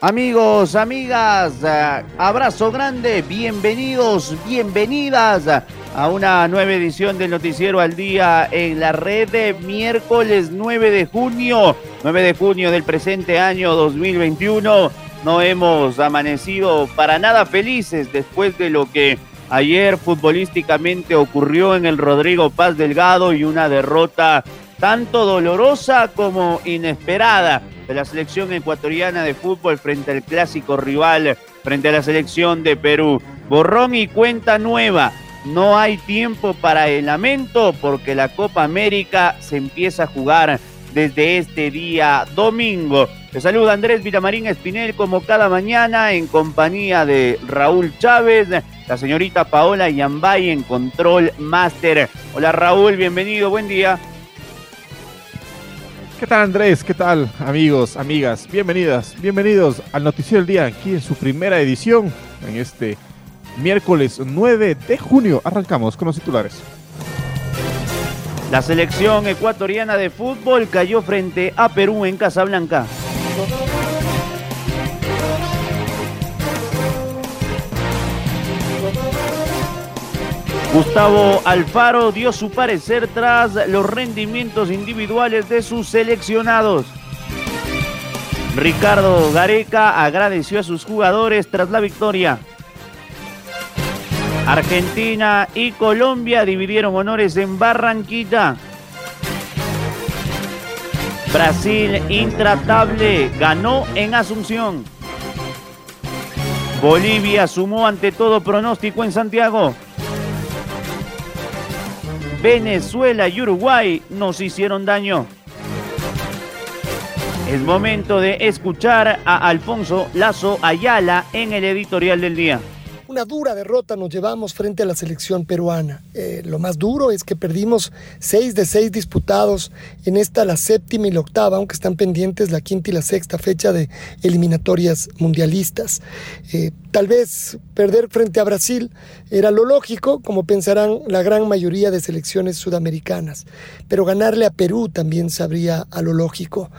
Amigos, amigas, eh, abrazo grande, bienvenidos, bienvenidas a una nueva edición del Noticiero al Día en la red de miércoles 9 de junio, 9 de junio del presente año 2021. No hemos amanecido para nada felices después de lo que ayer futbolísticamente ocurrió en el Rodrigo Paz Delgado y una derrota tanto dolorosa como inesperada de la selección ecuatoriana de fútbol frente al clásico rival, frente a la selección de Perú. Borrón y cuenta nueva. No hay tiempo para el lamento porque la Copa América se empieza a jugar desde este día domingo. Te saluda Andrés Villamarín Espinel como cada mañana en compañía de Raúl Chávez, la señorita Paola Yambay en Control Master. Hola Raúl, bienvenido, buen día. ¿Qué tal Andrés? ¿Qué tal amigos, amigas? Bienvenidas, bienvenidos al Noticiero del Día aquí en su primera edición en este miércoles 9 de junio. Arrancamos con los titulares. La selección ecuatoriana de fútbol cayó frente a Perú en Casablanca. Gustavo Alfaro dio su parecer tras los rendimientos individuales de sus seleccionados. Ricardo Gareca agradeció a sus jugadores tras la victoria. Argentina y Colombia dividieron honores en Barranquilla. Brasil intratable ganó en Asunción. Bolivia sumó ante todo pronóstico en Santiago. Venezuela y Uruguay nos hicieron daño. Es momento de escuchar a Alfonso Lazo Ayala en el editorial del día una dura derrota nos llevamos frente a la selección peruana. Eh, lo más duro es que perdimos seis de seis disputados en esta, la séptima y la octava, aunque están pendientes la quinta y la sexta fecha de eliminatorias mundialistas. Eh, tal vez perder frente a Brasil era lo lógico, como pensarán la gran mayoría de selecciones sudamericanas, pero ganarle a Perú también sabría a lo lógico.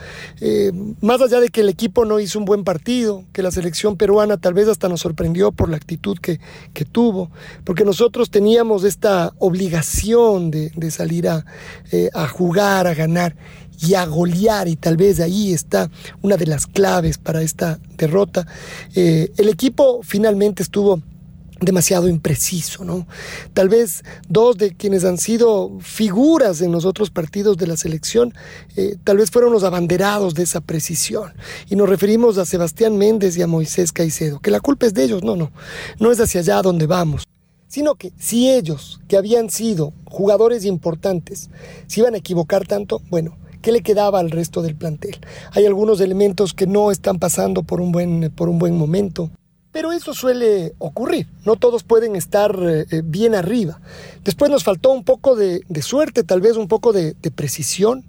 Eh, más allá de que el equipo no hizo un buen partido, que la selección peruana tal vez hasta nos sorprendió por la actitud que, tuvo, porque nosotros teníamos esta obligación de, salir a, eh, a jugar, a ganar y a golear, y tal vez ahí está una de las claves para esta derrota. Eh, el equipo finalmente estuvo demasiado impreciso, ¿no? Tal vez dos de quienes han sido figuras en los otros partidos de la selección, eh, tal vez fueron los abanderados de esa precisión. Y nos referimos a Sebastián Méndez y a Moisés Caicedo, que la culpa es de ellos, no, no, no es hacia allá donde vamos. Sino que si ellos, que habían sido jugadores importantes, se iban a equivocar tanto, bueno, ¿qué le quedaba al resto del plantel? Hay algunos elementos que no están pasando por un buen, por un buen momento. Pero eso suele ocurrir, no todos pueden estar eh, eh, bien arriba. Después nos faltó un poco de, suerte, tal vez un poco de, precisión.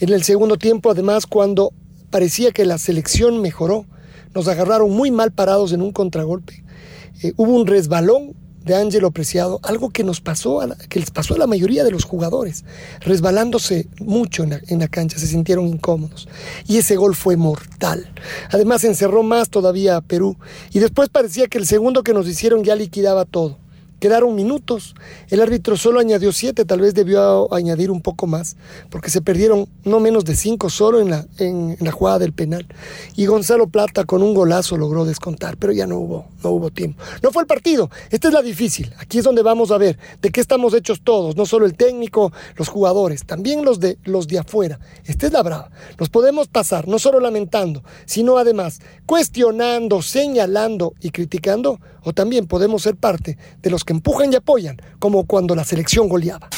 En el segundo tiempo, además, cuando parecía que la selección mejoró, nos agarraron muy mal parados en un contragolpe. Eh, hubo un resbalón de Ángelo Preciado, algo que nos pasó, a que les pasó a la mayoría de los jugadores, resbalándose mucho en la, en la, cancha, se sintieron incómodos. Y ese gol fue mortal. Además encerró más todavía a Perú. Y después parecía que el segundo que nos hicieron ya liquidaba todo Quedaron minutos. El árbitro solo añadió siete, tal vez debió añadir un poco más, porque se perdieron no menos de cinco solo en la, en, la jugada del penal. Y Gonzalo Plata con un golazo logró descontar, pero ya no hubo, no hubo tiempo. No fue el partido. Esta es la difícil. Aquí es donde vamos a ver de qué estamos hechos todos, no solo el técnico, los jugadores, también los de, los de afuera. Esta es la brava. Nos podemos pasar no solo lamentando, sino además cuestionando, señalando y criticando, o también podemos ser parte de los que empujan y apoyan, como cuando la selección goleaba.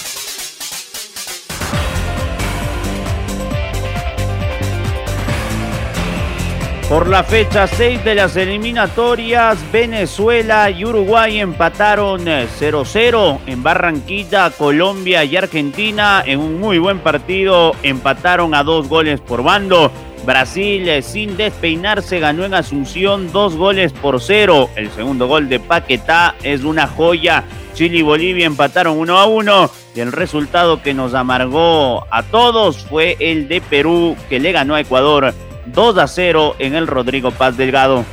Por la fecha 6 de las eliminatorias, Venezuela y Uruguay empataron 0-0 en Barranquilla, Colombia y Argentina en un muy buen partido. Empataron a dos goles por bando. Brasil eh, sin despeinarse ganó en Asunción dos goles por cero. El segundo gol de Paquetá es una joya. Chile y Bolivia empataron 1 a 1 y el resultado que nos amargó a todos fue el de Perú que le ganó a Ecuador 2 a 0 en el Rodrigo Paz Delgado.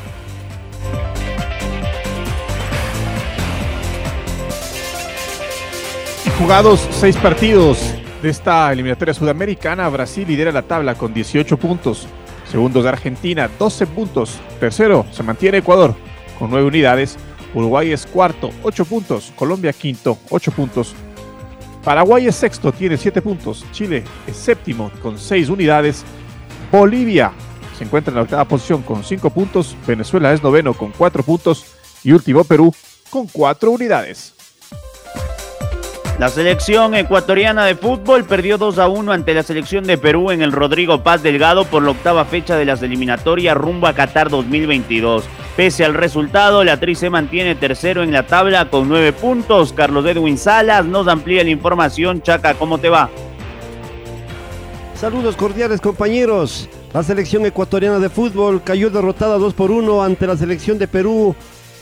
Jugados seis partidos de esta eliminatoria sudamericana, Brasil lidera la tabla con 18 puntos. Segundo es Argentina, 12 puntos. Tercero se mantiene Ecuador con 9 unidades. Uruguay es cuarto, 8 puntos. Colombia quinto, 8 puntos. Paraguay es sexto, tiene 7 puntos. Chile es séptimo con 6 unidades. Bolivia se encuentra en la octava posición con 5 puntos, Venezuela es noveno con 4 puntos y último Perú con 4 unidades. La selección ecuatoriana de fútbol perdió 2 a 1 ante la selección de Perú en el Rodrigo Paz Delgado por la octava fecha de las eliminatorias rumbo a Qatar 2022. Pese al resultado, la Tri se mantiene tercero en la tabla con 9 puntos. Carlos Edwin Salas nos amplía la información. Chaca, ¿cómo te va? Saludos cordiales compañeros. La selección ecuatoriana de fútbol cayó derrotada 2 por 1 ante la selección de Perú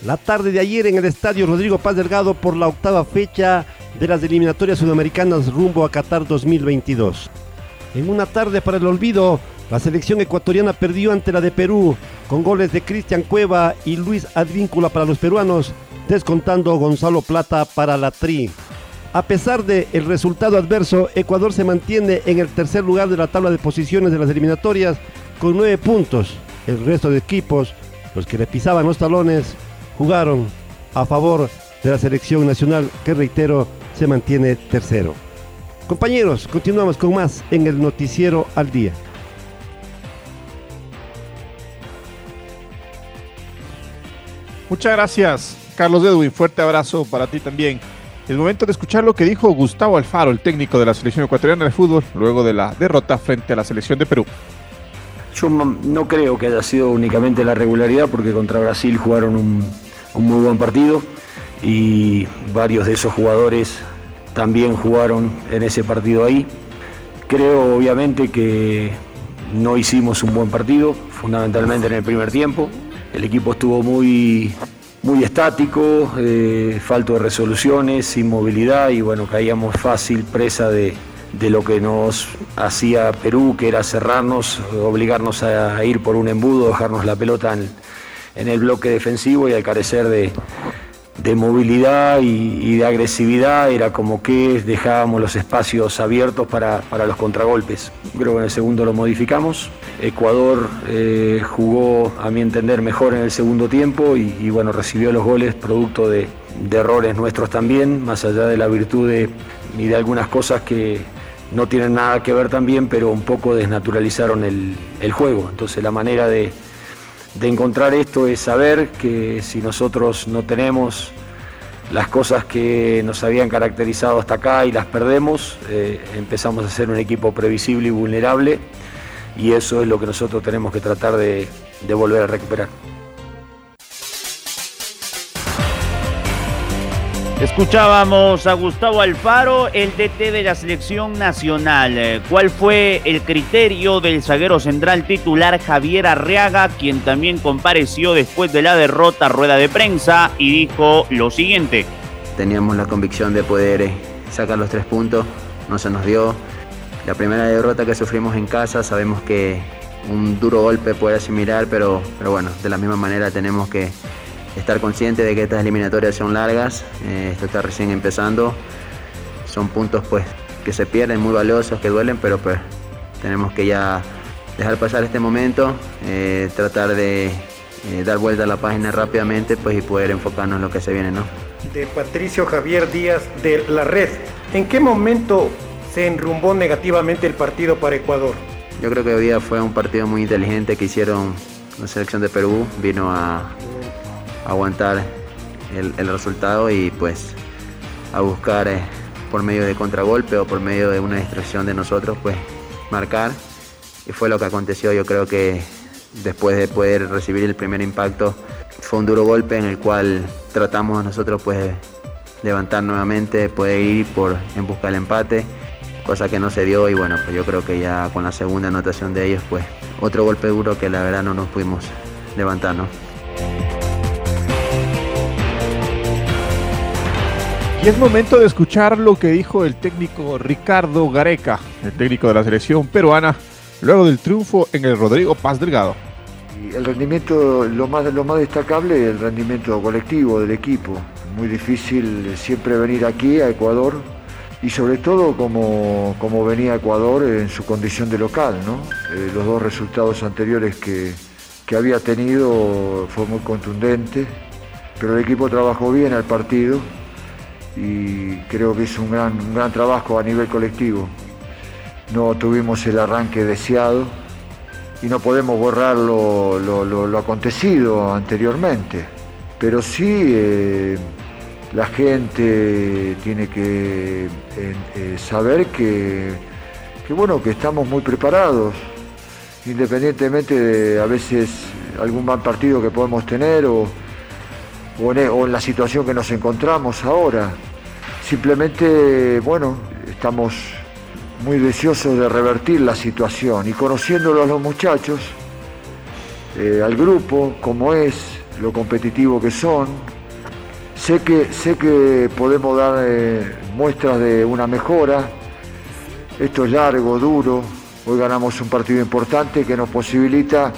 la tarde de ayer en el estadio Rodrigo Paz Delgado por la octava fecha de las eliminatorias sudamericanas rumbo a Qatar 2022. En una tarde para el olvido, la selección ecuatoriana perdió ante la de Perú con goles de Cristian Cueva y Luis Advíncula para los peruanos, descontando Gonzalo Plata para la Tri. A pesar del el resultado adverso, Ecuador se mantiene en el tercer lugar de la tabla de posiciones de las eliminatorias con nueve puntos. El resto de equipos, los que le pisaban los talones, jugaron a favor de la selección nacional que reitero se mantiene tercero. Compañeros, continuamos con más en el noticiero al día. Muchas gracias, Carlos Edwin. Fuerte abrazo para ti también. El momento de escuchar lo que dijo Gustavo Alfaro, el técnico de la selección ecuatoriana de fútbol, luego de la derrota frente a la selección de Perú. Yo no creo que haya sido únicamente la regularidad, porque contra Brasil jugaron un, muy buen partido y varios de esos jugadores también jugaron en ese partido ahí. Creo obviamente que no hicimos un buen partido, fundamentalmente en el primer tiempo. El equipo estuvo muy, muy estático, eh, falto de resoluciones, sin movilidad y bueno, caíamos fácil presa de, de lo que nos hacía Perú, que era cerrarnos, obligarnos a ir por un embudo, dejarnos la pelota en, el bloque defensivo y al carecer de, movilidad y, de agresividad era como que dejábamos los espacios abiertos para, los contragolpes. Creo que en el segundo lo modificamos. Ecuador eh, jugó, a mi entender, mejor en el segundo tiempo y, bueno, recibió los goles producto de, errores nuestros también, más allá de la virtud y de algunas cosas que, no tienen nada que ver también, pero un poco desnaturalizaron el, juego. Entonces la manera de, encontrar esto es saber que si nosotros no tenemos las cosas que nos habían caracterizado hasta acá y las perdemos, eh, empezamos a ser un equipo previsible y vulnerable y eso es lo que nosotros tenemos que tratar de volver a recuperar. Escuchábamos a Gustavo Alfaro, el DT de la selección nacional. ¿Cuál fue el criterio del zaguero central titular Javier Arriaga, quien también compareció después de la derrota rueda de prensa y dijo lo siguiente? Teníamos la convicción de poder eh, sacar los tres puntos, no se nos dio. La primera derrota que sufrimos en casa, sabemos que un duro golpe puede asimilar, pero, pero bueno, de la misma manera tenemos que estar consciente de que estas eliminatorias son largas, eh, esto está recién empezando, son puntos pues que se pierden, muy valiosos, que duelen, pero pues tenemos que ya dejar pasar este momento, eh, tratar de eh, dar vuelta a la página rápidamente pues, y poder enfocarnos en lo que se viene. ¿no? De Patricio Javier Díaz de La Red, ¿en qué momento se enrumbó negativamente el partido para Ecuador? Yo creo que hoy día fue un partido muy inteligente que hicieron la selección de Perú, vino a, aguantar el, resultado y pues a buscar eh, por medio de contragolpe o por medio de una distracción de nosotros pues marcar. Y fue lo que aconteció. Yo creo que después de poder recibir el primer impacto fue un duro golpe en el cual tratamos nosotros pues levantar nuevamente poder ir por en busca del empate cosa que no se dio. Y bueno, pues yo creo que ya con la segunda anotación de ellos, pues otro golpe duro que la verdad no nos pudimos levantar, ¿no? Y es momento de escuchar lo que dijo el técnico Ricardo Gareca, el técnico de la selección peruana, luego del triunfo en el Rodrigo Paz Delgado. El rendimiento, lo más, lo más destacable, el rendimiento colectivo del equipo. Muy difícil siempre venir aquí a Ecuador y sobre todo como, venía Ecuador en su condición de local. ¿no? Eh, los dos resultados anteriores que, había tenido fue muy contundente, pero el equipo trabajó bien al partido y creo que hizo un gran, un gran trabajo a nivel colectivo. No tuvimos el arranque deseado y no podemos borrar lo, acontecido anteriormente, pero sí... Eh, la gente tiene que eh, saber que, bueno, que estamos muy preparados, independientemente de a veces algún mal partido que podemos tener o, o, en, la situación que nos encontramos ahora. Simplemente, bueno, estamos muy deseosos de revertir la situación y conociéndolo a los muchachos, eh, al grupo, cómo es, lo competitivo que son, Sé que, sé que podemos dar eh, muestras de una mejora. Esto es largo, duro. Hoy ganamos un partido importante que nos posibilita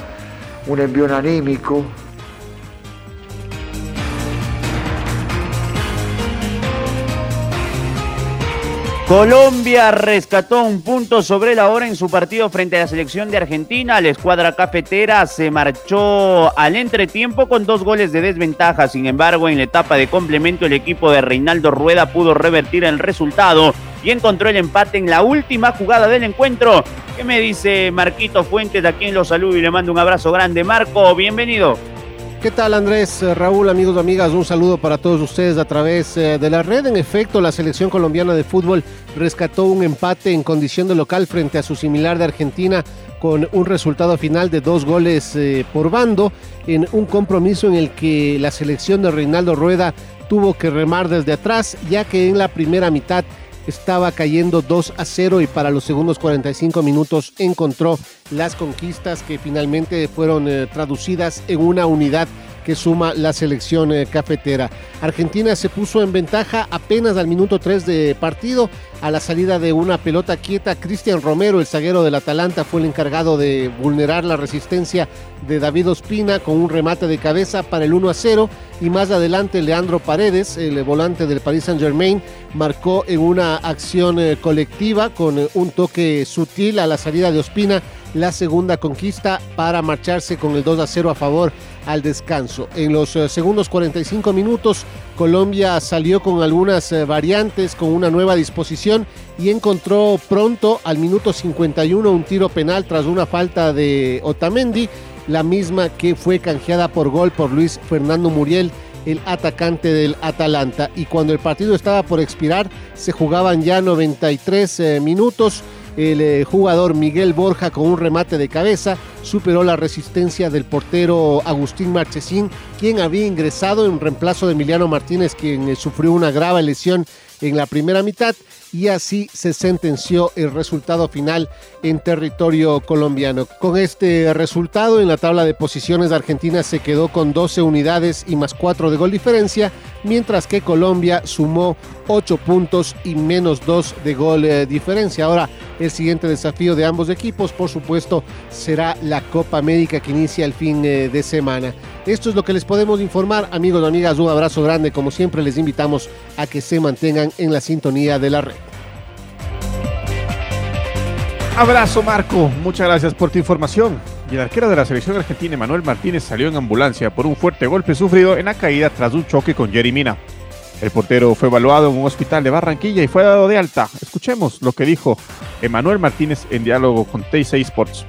un envío anímico, Colombia rescató un punto sobre la hora en su partido frente a la selección de Argentina. La escuadra cafetera se marchó al entretiempo con dos goles de desventaja. Sin embargo, en la etapa de complemento, el equipo de Reinaldo Rueda pudo revertir el resultado y encontró el empate en la última jugada del encuentro. ¿Qué me dice Marquito Fuentes? A quien lo saludo y le mando un abrazo grande. Marco, bienvenido. ¿Qué tal Andrés, eh, Raúl, amigos amigas? Un saludo para todos ustedes a través eh, de la red. En efecto, la selección colombiana de fútbol rescató un empate en condición de local frente a su similar de Argentina con un resultado final de dos goles eh, por bando en un compromiso en el que la selección de Reinaldo Rueda tuvo que remar desde atrás ya que en la primera mitad estaba cayendo 2 a 0 y para los segundos 45 minutos encontró las conquistas que finalmente fueron eh, traducidas en una unidad que suma la selección eh, cafetera. Argentina se puso en ventaja apenas al minuto 3 de partido a la salida de una pelota quieta. Cristian Romero, el zaguero del Atalanta, fue el encargado de vulnerar la resistencia de David Ospina con un remate de cabeza para el 1 a 0 y más adelante Leandro Paredes, el volante del Paris Saint Germain, marcó en una acción eh, colectiva con eh, un toque sutil a la salida de Ospina la segunda conquista para marcharse con el 2 a 0 a favor al descanso. En los eh, segundos 45 minutos, Colombia salió con algunas eh, variantes, con una nueva disposición y encontró pronto al minuto 51 un tiro penal tras una falta de Otamendi, la misma que fue canjeada por gol por Luis Fernando Muriel el atacante del Atalanta. Y cuando el partido estaba por expirar, se jugaban ya 93 eh, minutos el eh, jugador Miguel Borja con un remate de cabeza superó la resistencia del portero Agustín Marchesín, quien había ingresado en reemplazo de Emiliano Martínez, quien eh, sufrió una grave lesión en la primera mitad y así se sentenció el resultado final en territorio colombiano. Con este resultado en la tabla de posiciones Argentina se quedó con 12 unidades y más 4 de gol diferencia, mientras que Colombia sumó 8 puntos y menos 2 de gol eh, diferencia. Ahora el siguiente desafío de ambos equipos por supuesto será la Copa América que inicia el fin eh, de semana. Esto es lo que les podemos informar amigos y amigas, un abrazo grande como siempre les invitamos a que se mantengan en la sintonía de la red. Abrazo Marco, muchas gracias por tu información. Y el arquero de la selección argentina, Manuel Martínez, salió en ambulancia por un fuerte golpe sufrido en la caída tras un choque con Jerry Mina. El portero fue evaluado en un hospital de Barranquilla y fue dado de alta. Escuchemos lo que dijo Emanuel Martínez en diálogo con T6 Sports.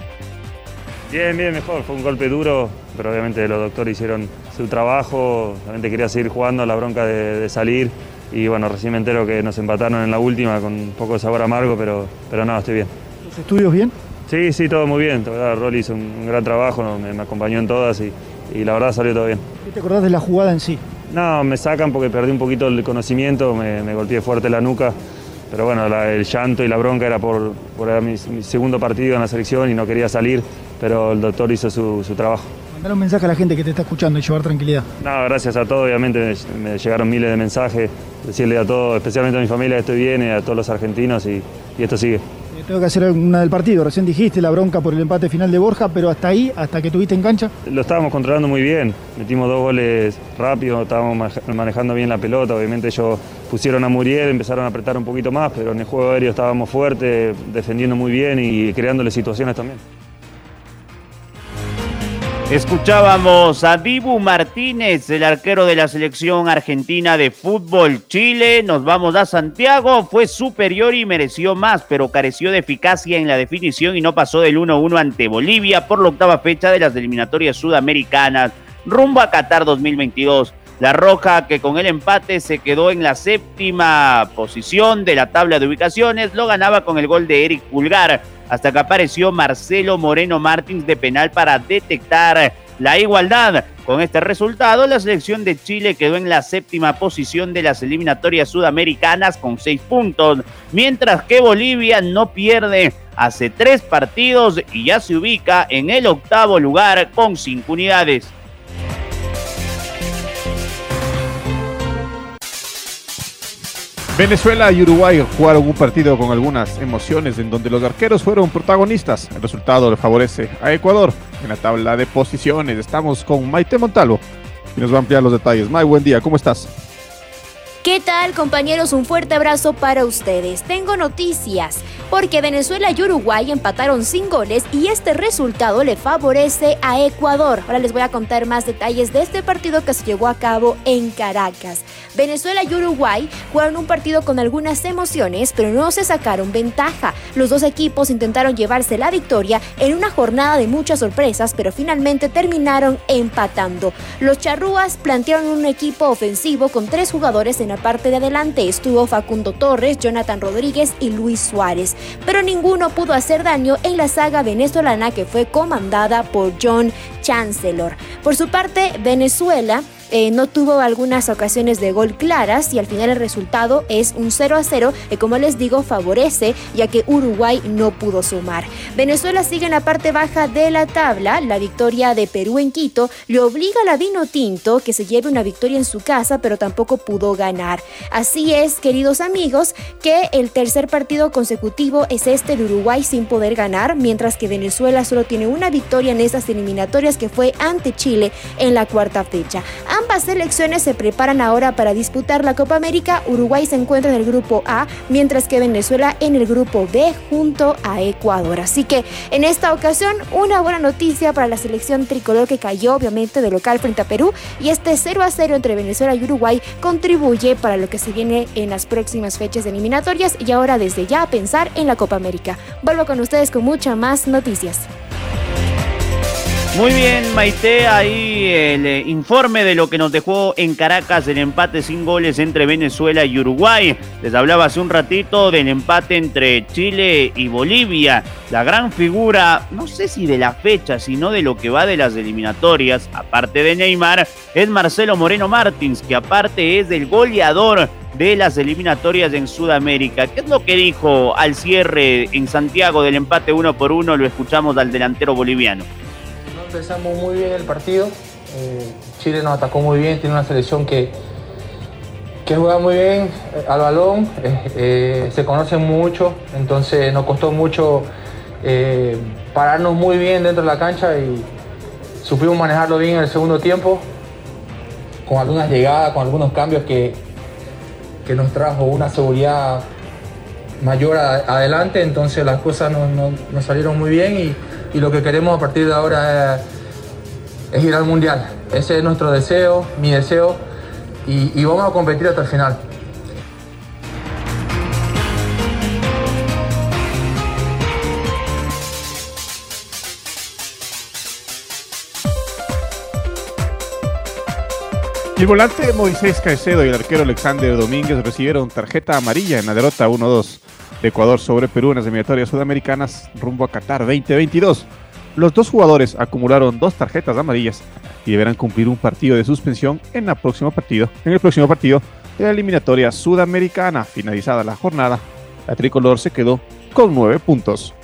Bien, bien, mejor. Fue un golpe duro, pero obviamente los doctores hicieron su trabajo. Realmente quería seguir jugando, la bronca de, de salir. Y bueno, recién me entero que nos empataron en la última con un poco de sabor amargo, pero, pero no, estoy bien. ¿Los estudios bien? Sí, sí, todo muy bien. La verdad, Rolly hizo un, un gran trabajo, me, me acompañó en todas y, y la verdad salió todo bien. ¿Qué te acordás de la jugada en sí? No, me sacan porque perdí un poquito el conocimiento, me, me golpeé fuerte la nuca. Pero bueno, la- el llanto y la bronca era por, por mi, mi segundo partido en la selección y no quería salir, pero el doctor hizo su, su trabajo. Mandar un mensaje a la gente que te está escuchando y llevar tranquilidad. No, gracias a todos, obviamente me, me llegaron miles de mensajes, decirle a todos, especialmente a mi familia que estoy bien y a todos los argentinos y, y esto sigue. Eh, Tengo que hacer una del partido. Recién dijiste la bronca por el empate final de Borja, pero hasta ahí, hasta que tuviste en cancha. Lo estábamos controlando muy bien, metimos dos goles rápido, estábamos ma- manejando bien la pelota, obviamente ellos pusieron a Muriel, empezaron a apretar un poquito más, pero en el juego aéreo estábamos fuertes, defendiendo muy bien y creándole situaciones también. Escuchábamos a Dibu Martínez, el arquero de la selección argentina de fútbol Chile. Nos vamos a Santiago. Fue superior y mereció más, pero careció de eficacia en la definición y no pasó del 1-1 ante Bolivia por la octava fecha de las eliminatorias sudamericanas rumbo a Qatar 2022. La Roja, que con el empate se quedó en la séptima posición de la tabla de ubicaciones, lo ganaba con el gol de Eric Pulgar, hasta que apareció Marcelo Moreno Martins de penal para detectar la igualdad. Con este resultado, la selección de Chile quedó en la séptima posición de las eliminatorias sudamericanas con seis puntos, mientras que Bolivia no pierde hace tres partidos y ya se ubica en el octavo lugar con cinco unidades. Venezuela y Uruguay jugaron un partido con algunas emociones en donde los arqueros fueron protagonistas. El resultado le favorece a Ecuador en la tabla de posiciones. Estamos con Maite Montalvo y nos va a ampliar los detalles. May, buen día, ¿cómo estás? ¿Qué tal compañeros? Un fuerte abrazo para ustedes. Tengo noticias, porque Venezuela y Uruguay empataron sin goles y este resultado le favorece a Ecuador. Ahora les voy a contar más detalles de este partido que se llevó a cabo en Caracas. Venezuela y Uruguay jugaron un partido con algunas emociones, pero no se sacaron ventaja. Los dos equipos intentaron llevarse la victoria en una jornada de muchas sorpresas, pero finalmente terminaron empatando. Los charrúas plantearon un equipo ofensivo con tres jugadores en parte de adelante. Estuvo Facundo Torres, Jonathan Rodríguez y Luis Suárez, pero ninguno pudo hacer daño en la saga venezolana que fue comandada por John Chancellor. Por su parte, Venezuela eh, no tuvo algunas ocasiones de gol claras y al final el resultado es un 0 a 0 que como les digo favorece ya que Uruguay no pudo sumar. Venezuela sigue en la parte baja de la tabla, la victoria de Perú en Quito le obliga a la Vino Tinto que se lleve una victoria en su casa pero tampoco pudo ganar. Así es, queridos amigos, que el tercer partido consecutivo es este de Uruguay sin poder ganar, mientras que Venezuela solo tiene una victoria en estas eliminatorias que fue ante Chile en la cuarta fecha. Ambas selecciones se preparan ahora para disputar la Copa América. Uruguay se encuentra en el grupo A, mientras que Venezuela en el grupo B junto a Ecuador. Así que en esta ocasión una buena noticia para la selección tricolor que cayó obviamente de local frente a Perú y este 0 a 0 entre Venezuela y Uruguay contribuye para lo que se viene en las próximas fechas de eliminatorias y ahora desde ya a pensar en la Copa América. Vuelvo con ustedes con muchas más noticias. Muy bien, Maite, ahí el eh, informe de lo que nos dejó en Caracas el empate sin goles entre Venezuela y Uruguay. Les hablaba hace un ratito del empate entre Chile y Bolivia. La gran figura, no sé si de la fecha, sino de lo que va de las eliminatorias, aparte de Neymar, es Marcelo Moreno Martins, que aparte es el goleador de las eliminatorias en Sudamérica. ¿Qué es lo que dijo al cierre en Santiago del empate uno por uno? Lo escuchamos al delantero boliviano empezamos muy bien el partido. Eh, Chile nos atacó muy bien, tiene una selección que, que juega muy bien eh, al balón, eh, se conocen mucho, entonces nos costó mucho pararnos muy bien dentro de la cancha y supimos manejarlo bien en el segundo tiempo, con algunas llegadas, con algunos cambios que, que nos trajo una seguridad mayor adelante, entonces las cosas nos salieron muy bien y y lo que queremos a partir de ahora es, ir al Mundial. Ese es nuestro deseo, mi deseo, y, y vamos a competir hasta el final. El volante Moisés Caicedo y el arquero Alexander Domínguez recibieron tarjeta amarilla en la derrota 1-2 Ecuador sobre Perú en las eliminatorias sudamericanas rumbo a Qatar 2022. Los dos jugadores acumularon dos tarjetas amarillas y deberán cumplir un partido de suspensión en, el próximo partido, en el próximo partido de la eliminatoria sudamericana. Finalizada la jornada, la tricolor se quedó con nueve puntos.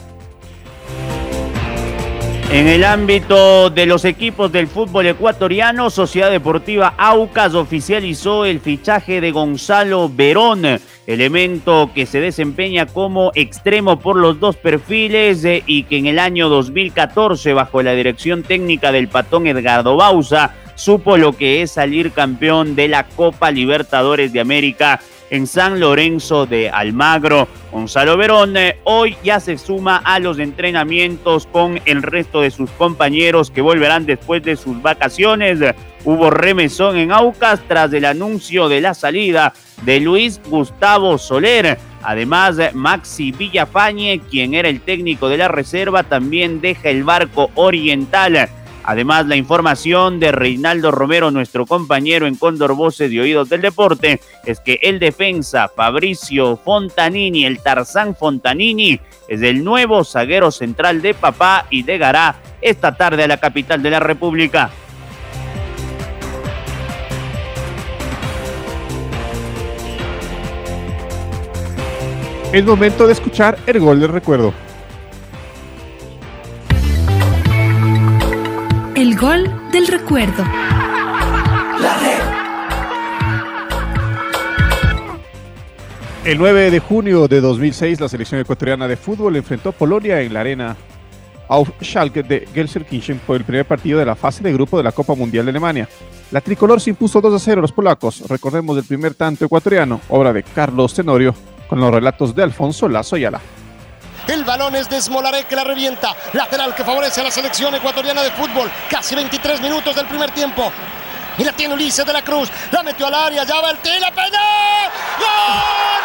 En el ámbito de los equipos del fútbol ecuatoriano, Sociedad Deportiva Aucas oficializó el fichaje de Gonzalo Verón, elemento que se desempeña como extremo por los dos perfiles eh, y que en el año 2014, bajo la dirección técnica del patón Edgardo Bausa, supo lo que es salir campeón de la Copa Libertadores de América en San Lorenzo de Almagro. Gonzalo Verón eh, hoy ya se suma a los entrenamientos con el resto de sus compañeros que volverán después de sus vacaciones. Hubo remesón en Aucas tras el anuncio de la salida de Luis Gustavo Soler. Además, Maxi Villafañe, quien era el técnico de la reserva, también deja el barco oriental. Además, la información de Reinaldo Romero, nuestro compañero en Cóndor Voces y Oídos del Deporte, es que el defensa Fabricio Fontanini, el Tarzán Fontanini, es el nuevo zaguero central de Papá y llegará esta tarde a la capital de la República. Es momento de escuchar el gol del recuerdo. El gol del recuerdo. El 9 de junio de 2006, la selección ecuatoriana de fútbol enfrentó a Polonia en la arena auf Schalke de Gelsenkirchen por el primer partido de la fase de grupo de la Copa Mundial de Alemania. La tricolor se impuso 2 a 0 a los polacos. Recordemos el primer tanto ecuatoriano, obra de Carlos Tenorio, con los relatos de Alfonso Lazo Ayala. El balón es de Smolarek que la revienta. Lateral que favorece a la selección ecuatoriana de fútbol. Casi 23 minutos del primer tiempo. Y la tiene Ulises de la Cruz. La metió al área. Ya va el tiro. ¡La pegó! ¡Gol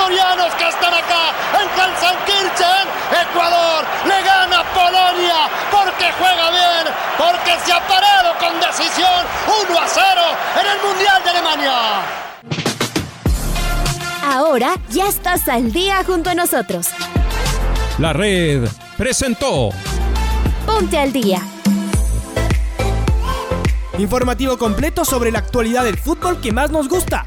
ecuatorianos que están acá en Kalsankirchen. Ecuador le gana a Polonia porque juega bien, porque se ha parado con decisión 1 a 0 en el Mundial de Alemania. Ahora ya estás al día junto a nosotros. La red presentó. Ponte al día. Informativo completo sobre la actualidad del fútbol que más nos gusta